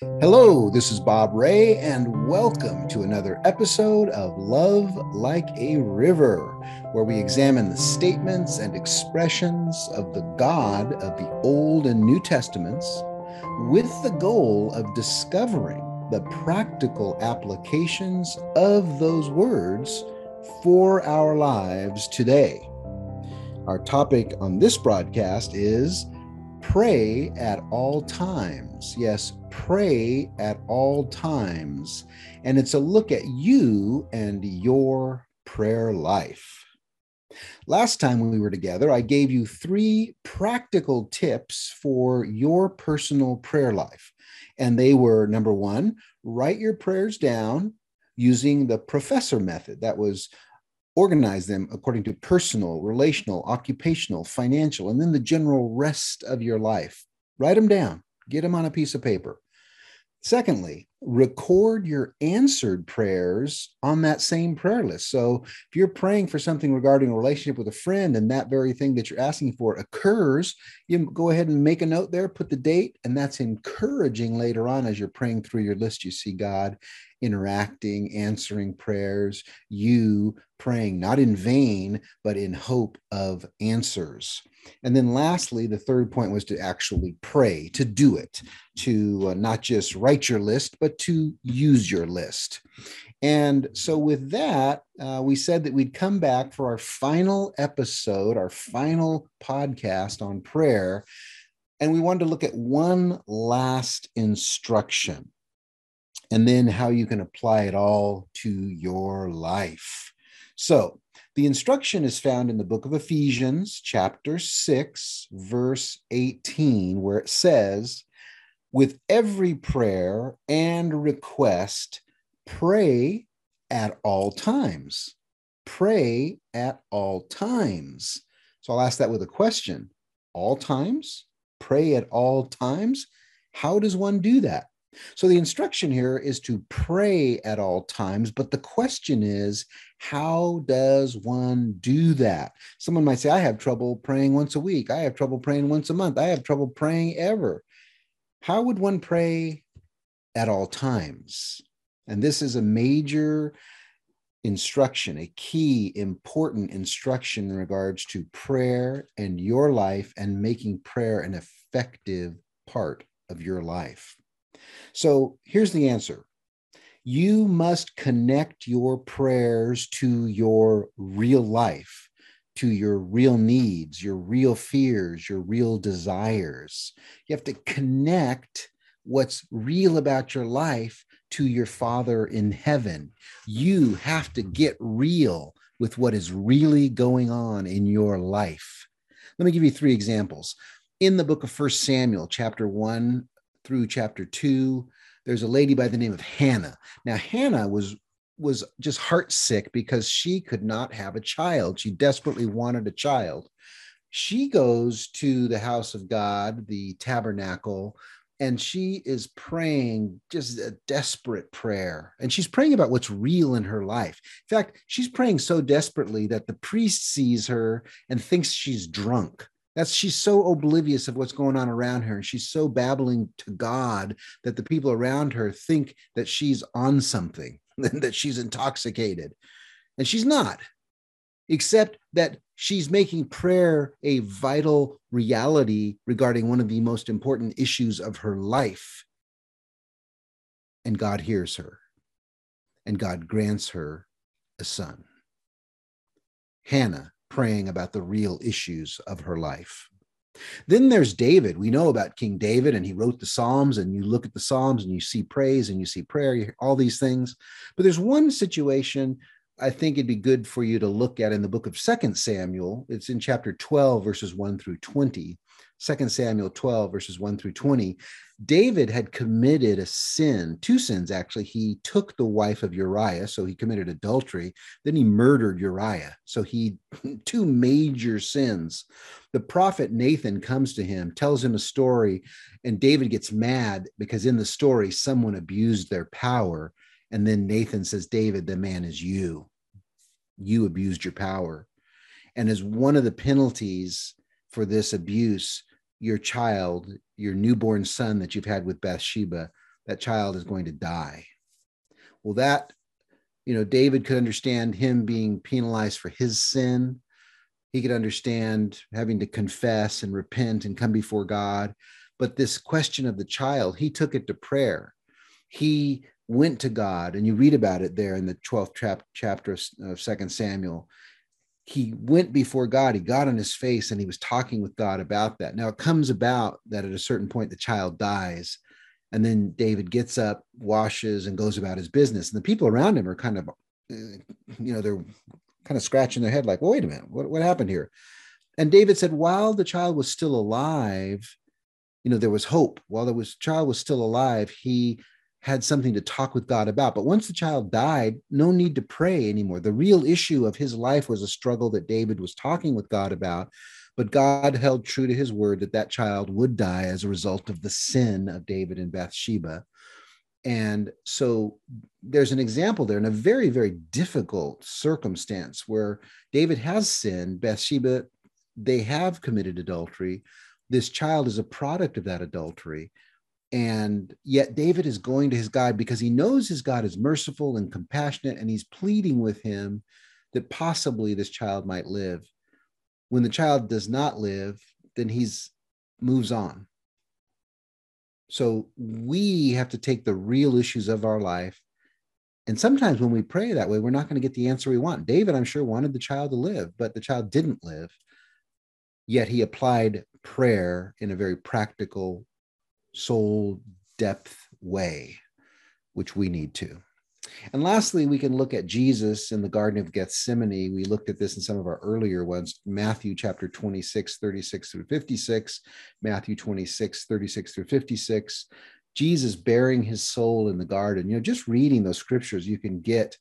Hello, this is Bob Ray, and welcome to another episode of Love Like a River, where we examine the statements and expressions of the God of the Old and New Testaments with the goal of discovering the practical applications of those words for our lives today. Our topic on this broadcast is pray at all times. Yes, pray at all times. And it's a look at you and your prayer life. Last time we were together, I gave you three practical tips for your personal prayer life. And they were number one, write your prayers down using the professor method. That was organize them according to personal, relational, occupational, financial, and then the general rest of your life. Write them down, get them on a piece of paper. Secondly, record your answered prayers on that same prayer list. So if you're praying for something regarding a relationship with a friend and that very thing that you're asking for occurs, you go ahead and make a note there, put the date, and that's encouraging later on as you're praying through your list. You see God interacting, answering prayers, you praying not in vain, but in hope of answers. And then lastly, the third point was to actually pray, to do it, to uh, not just write your list, but to use your list. And so, with that, uh, we said that we'd come back for our final episode, our final podcast on prayer. And we wanted to look at one last instruction and then how you can apply it all to your life. So, the instruction is found in the book of Ephesians, chapter 6, verse 18, where it says, With every prayer and request, pray at all times. Pray at all times. So I'll ask that with a question All times? Pray at all times? How does one do that? So the instruction here is to pray at all times, but the question is, how does one do that? Someone might say, I have trouble praying once a week. I have trouble praying once a month. I have trouble praying ever. How would one pray at all times? And this is a major instruction, a key important instruction in regards to prayer and your life and making prayer an effective part of your life. So here's the answer you must connect your prayers to your real life, to your real needs, your real fears, your real desires. You have to connect what's real about your life to your Father in heaven. You have to get real with what is really going on in your life. Let me give you three examples. In the book of First Samuel, chapter 1 through chapter 2, there's a lady by the name of Hannah. Now, Hannah was was just heartsick because she could not have a child. She desperately wanted a child. She goes to the house of God, the tabernacle, and she is praying just a desperate prayer. And she's praying about what's real in her life. In fact, she's praying so desperately that the priest sees her and thinks she's drunk that's she's so oblivious of what's going on around her and she's so babbling to god that the people around her think that she's on something that she's intoxicated. And she's not except that she's making prayer a vital reality regarding one of the most important issues of her life. And god hears her and god grants her a son. Hannah praying about the real issues of her life. Then there's David. We know about King David, and he wrote the Psalms, and you look at the Psalms and you see praise and you see prayer, all these things. But there's one situation I think it'd be good for you to look at in the book of Second Samuel. It's in chapter 12, verses 1 through 20. 2 Samuel 12, verses 1 through 20. David had committed a sin, two sins actually. He took the wife of Uriah, so he committed adultery. Then he murdered Uriah. So he, two major sins. The prophet Nathan comes to him, tells him a story, and David gets mad because in the story, someone abused their power. And then Nathan says, David, the man is you. You abused your power. And as one of the penalties for this abuse, your child, your newborn son that you've had with Bathsheba, that child is going to die. Well, that, you know, David could understand him being penalized for his sin. He could understand having to confess and repent and come before God. But this question of the child, he took it to prayer. He went to God, and you read about it there in the 12th chap- chapter of Second Samuel. He went before God, he got on his face, and he was talking with God about that. Now, it comes about that at a certain point, the child dies. And then David gets up, washes, and goes about his business. And the people around him are kind of, uh, you know, they're kind of scratching their head, like, well, wait a minute, what, what happened here? And David said, while the child was still alive, you know, there was hope. While the child was still alive, he had something to talk with God about. But once the child died, no need to pray anymore. The real issue of his life was a struggle that David was talking with God about. But God held true to his word that that child would die as a result of the sin of David and Bathsheba. And so there's an example there in a very, very difficult circumstance where David has sinned, Bathsheba, they have committed adultery. This child is a product of that adultery. And yet David is going to his God because he knows his God is merciful and compassionate, and he's pleading with him that possibly this child might live. When the child does not live, then he's moves on. So we have to take the real issues of our life. And sometimes when we pray that way, we're not going to get the answer we want. David, I'm sure, wanted the child to live, but the child didn't live. Yet he applied prayer in a very practical soul depth way, which we need to. And lastly, we can look at Jesus in the Garden of Gethsemane. We looked at this in some of our earlier ones Matthew chapter 26, 36 through 56, Matthew 26, 36 through 56. Jesus baring his soul in the garden. You know, just reading those scriptures, you can get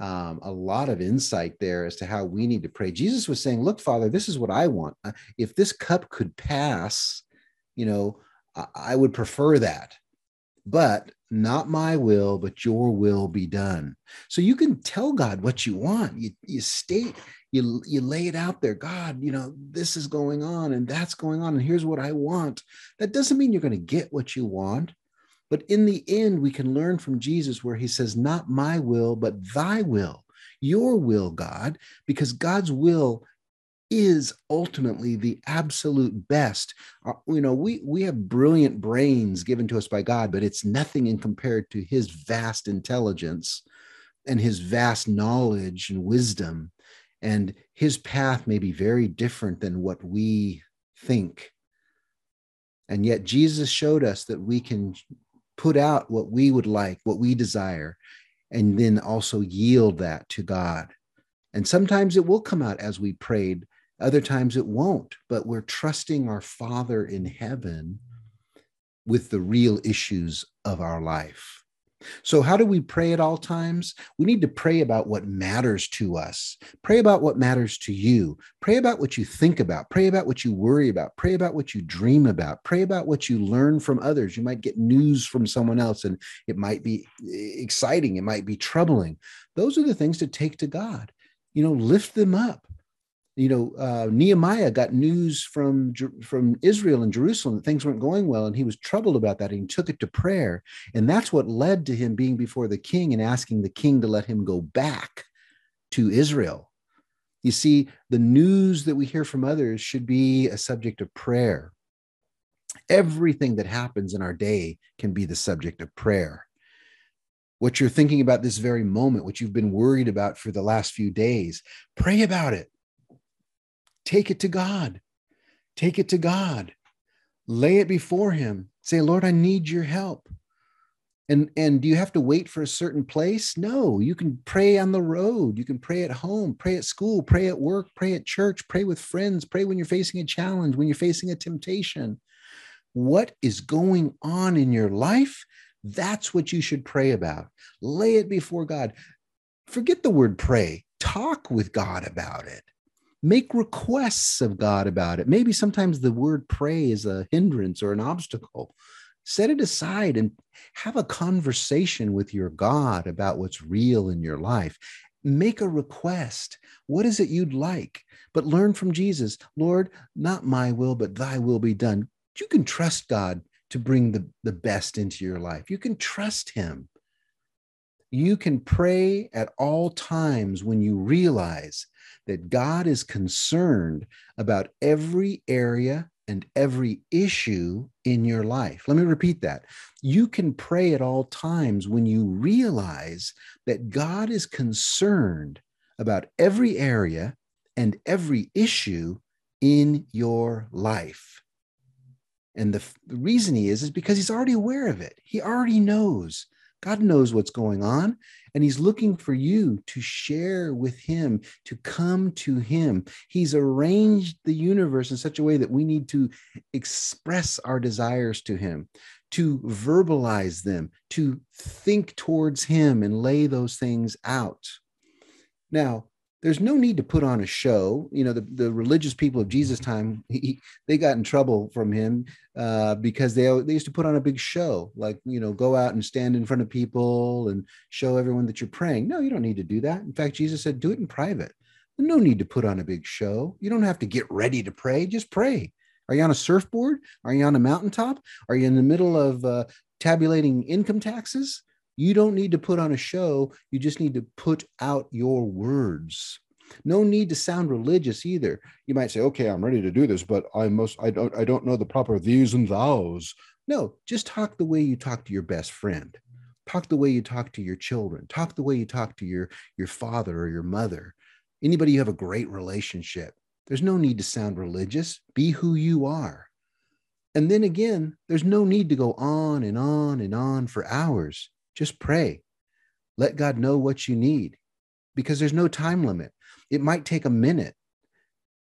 um, a lot of insight there as to how we need to pray. Jesus was saying, Look, Father, this is what I want. Uh, if this cup could pass, you know, I would prefer that. But not my will, but your will be done. So you can tell God what you want. You, you state, you, you lay it out there. God, you know, this is going on and that's going on, and here's what I want. That doesn't mean you're going to get what you want. But in the end, we can learn from Jesus where he says, Not my will, but thy will, your will, God, because God's will is ultimately the absolute best. Uh, you know, we we have brilliant brains given to us by God, but it's nothing in compared to his vast intelligence and his vast knowledge and wisdom. And his path may be very different than what we think. And yet Jesus showed us that we can put out what we would like, what we desire, and then also yield that to God. And sometimes it will come out as we prayed, other times it won't, but we're trusting our Father in heaven with the real issues of our life. So, how do we pray at all times? We need to pray about what matters to us. Pray about what matters to you. Pray about what you think about. Pray about what you worry about. Pray about what you dream about. Pray about what you learn from others. You might get news from someone else and it might be eh, exciting, it might be troubling. Those are the things to take to God. You know, lift them up you know, uh, Nehemiah got news from from Israel and Jerusalem that things weren't going well, and he was troubled about that. And he took it to prayer, and that's what led to him being before the king and asking the king to let him go back to Israel. You see, the news that we hear from others should be a subject of prayer. Everything that happens in our day can be the subject of prayer. What you're thinking about this very moment, what you've been worried about for the last few days, pray about it Take it to God. Take it to God. Lay it before Him. Say, Lord, I need your help. And, and do you have to wait for a certain place? No, you can pray on the road. You can pray at home, pray at school, pray at work, pray at church, pray with friends, pray when you're facing a challenge, when you're facing a temptation. What is going on in your life? That's what you should pray about. Lay it before God. Forget the word pray, talk with God about it make requests of God about it. Maybe sometimes the word pray is a hindrance or an obstacle. Set it aside and have a conversation with your God about what's real in your life. Make a request. What is it you'd like? But learn from Jesus Lord, not my will, but thy will be done. You can trust God to bring the, the best into your life. You can trust Him. You can pray at all times when you realize that God is concerned about every area and every issue in your life. Let me repeat that. You can pray at all times when you realize that God is concerned about every area and every issue in your life. And the, the reason he is, is because he's already aware of it. He already knows. God knows what's going on, and He's looking for you to share with Him, to come to Him. He's arranged the universe in such a way that we need to express our desires to Him, to verbalize them, to think towards Him and lay those things out. Now, there's no need to put on a show. You know, the, the religious people of Jesus' time, he, they got in trouble from him uh, because they, they used to put on a big show, like, you know, go out and stand in front of people and show everyone that you're praying. No, you don't need to do that. In fact, Jesus said, do it in private. No need to put on a big show. You don't have to get ready to pray. Just pray. Are you on a surfboard? Are you on a mountaintop? Are you in the middle of uh, tabulating income taxes? You don't need to put on a show. You just need to put out your words. No need to sound religious either. You might say, okay, I'm ready to do this, but I must, I don't, I don't know the proper these and thous. No, just talk the way you talk to your best friend. Talk the way you talk to your children. Talk the way you talk to your, your father or your mother. Anybody you have a great relationship. There's no need to sound religious. Be who you are. And then again, there's no need to go on and on and on for hours. Just pray. Let God know what you need because there's no time limit. It might take a minute,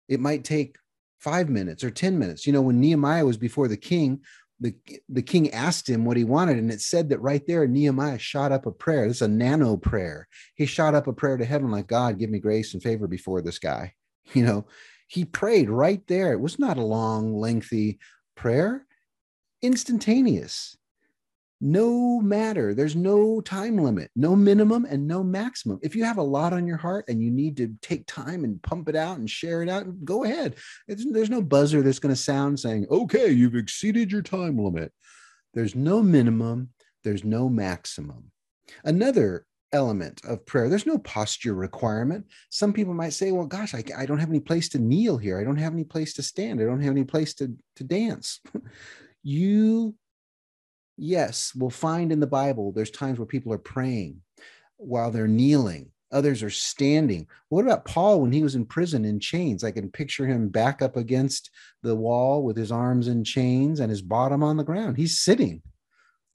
it might take five minutes or 10 minutes. You know, when Nehemiah was before the king, the, the king asked him what he wanted, and it said that right there, Nehemiah shot up a prayer. This is a nano prayer. He shot up a prayer to heaven, like, God, give me grace and favor before this guy. You know, he prayed right there. It was not a long, lengthy prayer, instantaneous no matter. There's no time limit no minimum and no maximum. If you have a lot on your heart and you need to take time and pump it out and share it out go ahead. It's, there's no buzzer that's going to sound saying okay you've exceeded your time limit. There's no minimum there's no maximum. Another element of prayer there's no posture requirement. Some people might say well gosh I, I don't have any place to kneel here. I don't have any place to stand. I don't have any place to, to dance. You yes, we'll find in the Bible there's times where people are praying while they're kneeling. Others are standing. What about Paul when he was in prison in chains? I can picture him back up against the wall with his arms in chains and his bottom on the ground. He's sitting.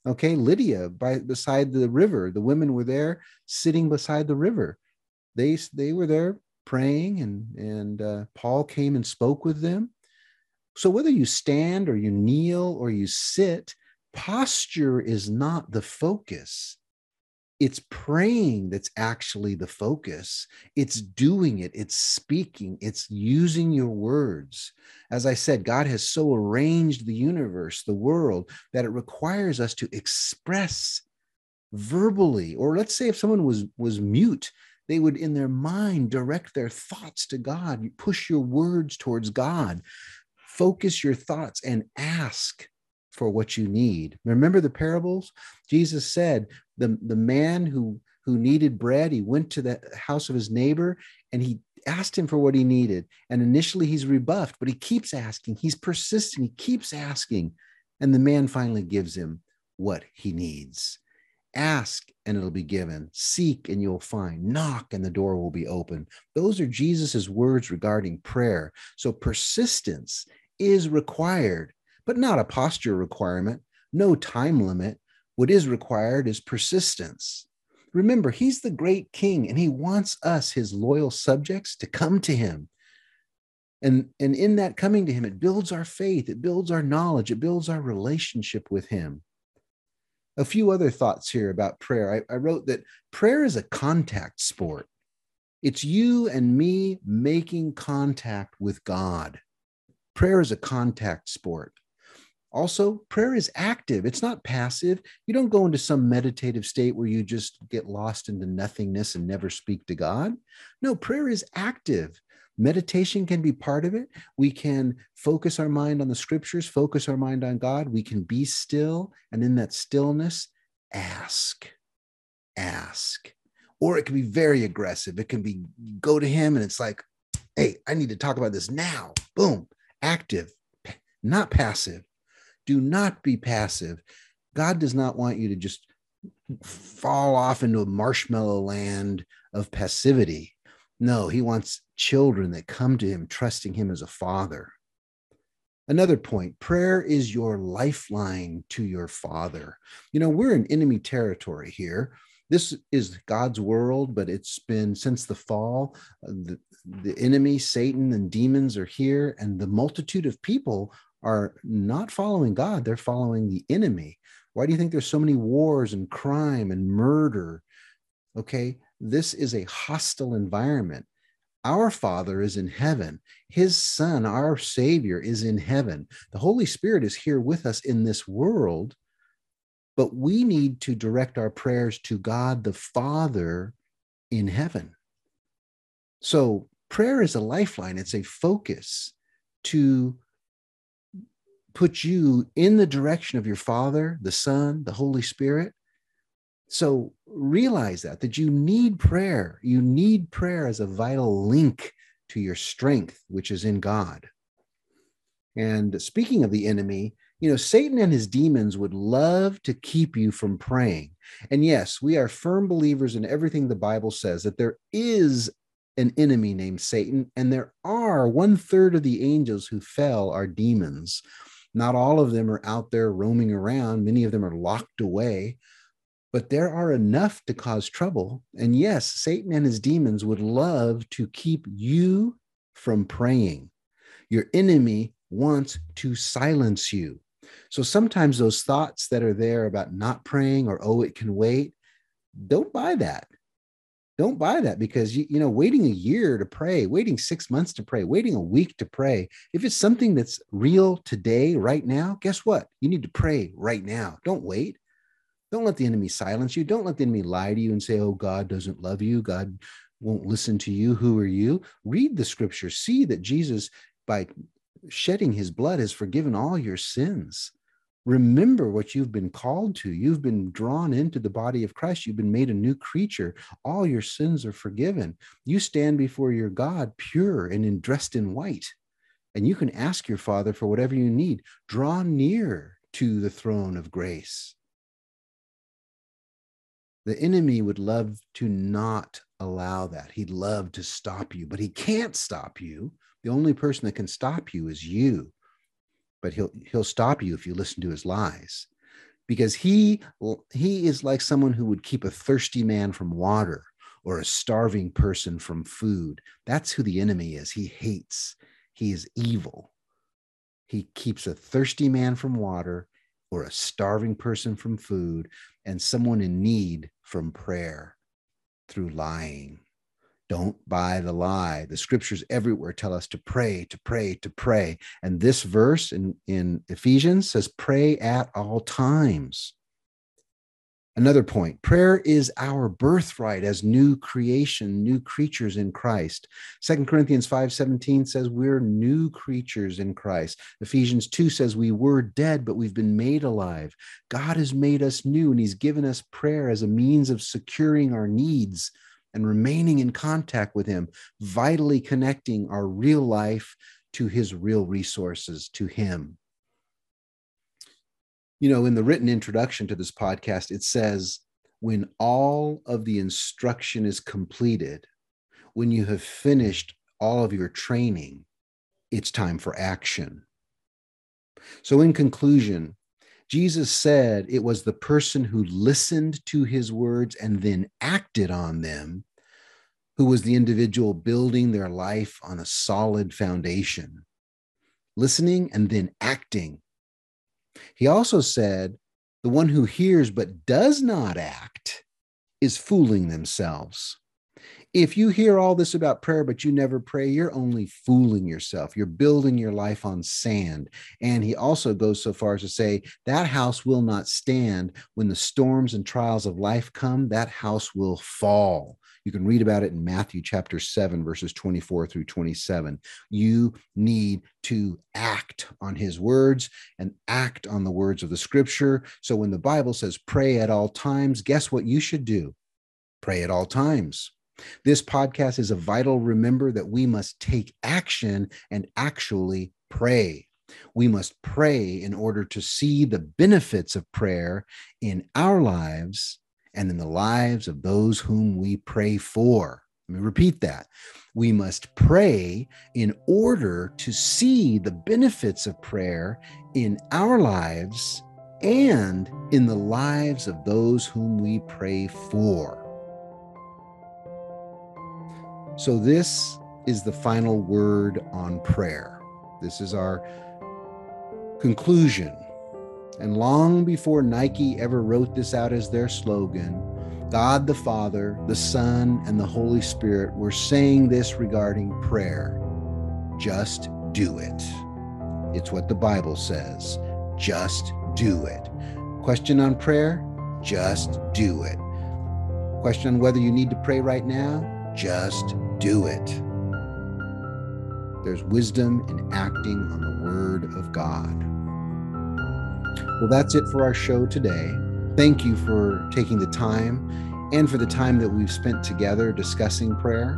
Okay, Lydia by beside the river. The women were there sitting beside the river. They they were there praying, and and uh, Paul came and spoke with them. So whether you stand or you kneel or you sit, posture is not the focus. It's praying that's actually the focus. It's doing it, it's speaking, it's using your words. As I said, God has so arranged the universe, the world, that it requires us to express verbally or let's say if someone was was mute they would in their mind direct their thoughts to god you push your words towards god focus your thoughts and ask for what you need. Remember the parables? Jesus said the, the man who, who needed bread, he went to the house of his neighbor and he asked him for what he needed. And initially he's rebuffed, but he keeps asking. He's persistent. He keeps asking. And the man finally gives him what he needs. Ask and it'll be given. Seek and you'll find. Knock and the door will be open. Those are Jesus's words regarding prayer. So persistence is required but not a posture requirement, no time limit. What is required is persistence. Remember, he's the great king and he wants us, his loyal subjects, to come to him. And, and in that coming to him, it builds our faith, it builds our knowledge, it builds our relationship with him. A few other thoughts here about prayer. I, I wrote that prayer is a contact sport. It's you and me making contact with God. Prayer is a contact sport Also, prayer is active, it's not passive. You don't go into some meditative state where you just get lost into nothingness and never speak to God. No, prayer is active. Meditation can be part of it. We can focus our mind on the scriptures, focus our mind on God. We can be still, and in that stillness, ask. Ask. Or it can be very aggressive. It can be go to Him and it's like, hey, I need to talk about this now. Boom, active, not passive. Do not be passive. God does not want you to just fall off into a marshmallow land of passivity. No, he wants children that come to him, trusting him as a father. Another point prayer is your lifeline to your father. You know, we're in enemy territory here. This is God's world, but it's been since the fall, uh, the, the enemy, Satan, and demons are here, and the multitude of people are not following God, they're following the enemy. Why do you think there's so many wars and crime and murder? Okay, this is a hostile environment. Our Father is in heaven. His Son, our Savior, is in heaven. The Holy Spirit is here with us in this world, but we need to direct our prayers to God the Father in heaven. So, prayer is a lifeline, it's a focus to put you in the direction of your Father, the Son, the Holy Spirit. So realize that that you need prayer. You need prayer as a vital link to your strength, which is in God. And speaking of the enemy, you know, Satan and his demons would love to keep you from praying. And yes, we are firm believers in everything the Bible says that there is an enemy named Satan, and there are one third of the angels who fell are demons. Not all of them are out there roaming around, many of them are locked away but there are enough to cause trouble. And yes, Satan and his demons would love to keep you from praying. Your enemy wants to silence you. So sometimes those thoughts that are there about not praying or, oh, it can wait, don't buy that. Don't buy that because you, you know, waiting a year to pray, waiting six months to pray, waiting a week to pray. If it's something that's real today, right now, guess what? You need to pray right now. Don't wait. Don't let the enemy silence you. Don't let the enemy lie to you and say, oh, God doesn't love you. God won't listen to you. Who are you? Read the scripture. See that Jesus, by shedding his blood, has forgiven all your sins. Remember what you've been called to. You've been drawn into the body of Christ. You've been made a new creature. All your sins are forgiven. You stand before your God pure and in, dressed in white. And you can ask your Father for whatever you need. Draw near to the throne of grace the enemy would love to not allow that. He'd love to stop you, but he can't stop you. The only person that can stop you is you. But he'll he'll stop you if you listen to his lies. Because he he is like someone who would keep a thirsty man from water or a starving person from food. That's who the enemy is. He hates. He is evil. He keeps a thirsty man from water or a starving person from food and someone in need from prayer through lying. Don't buy the lie. The scriptures everywhere tell us to pray, to pray, to pray. And this verse in, in Ephesians says, pray at all times. Another point prayer is our birthright as new creation, new creatures in Christ. Second Corinthians 5 17 says we're new creatures in Christ. Ephesians 2 says we were dead, but we've been made alive. God has made us new, and He's given us prayer as a means of securing our needs and remaining in contact with Him, vitally connecting our real life to His real resources, to Him you know, in the written introduction to this podcast, it says, when all of the instruction is completed, when you have finished all of your training, it's time for action. So, in conclusion, Jesus said it was the person who listened to his words and then acted on them who was the individual building their life on a solid foundation. Listening and then acting he also said, The one who hears but does not act is fooling themselves. If you hear all this about prayer, but you never pray, you're only fooling yourself. You're building your life on sand. And he also goes so far as to say that house will not stand when the storms and trials of life come, that house will fall. You can read about it in Matthew chapter 7, verses 24 through 27. You need to act on his words and act on the words of the scripture. So when the Bible says pray at all times, guess what you should do? Pray at all times. This podcast is a vital remember that we must take action and actually pray. We must pray in order to see the benefits of prayer in our lives and in the lives of those whom we pray for. Let me repeat that. We must pray in order to see the benefits of prayer in our lives and in the lives of those whom we pray for. So, this is the final word on prayer. This is our conclusion. And long before Nike ever wrote this out as their slogan, God the Father, the Son, and the Holy Spirit were saying this regarding prayer just do it. It's what the Bible says. Just do it. Question on prayer? Just do it. Question on whether you need to pray right now? Just do it. There's wisdom in acting on the Word of God. Well, that's it for our show today. Thank you for taking the time and for the time that we've spent together discussing prayer.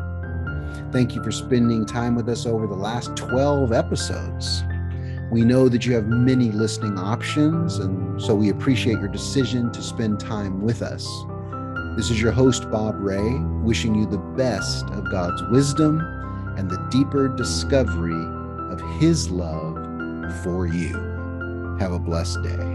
Thank you for spending time with us over the last 12 episodes. We know that you have many listening options, and so we appreciate your decision to spend time with us. This is your host, Bob Ray, wishing you the best of God's wisdom and the deeper discovery of His love for you. Have a blessed day.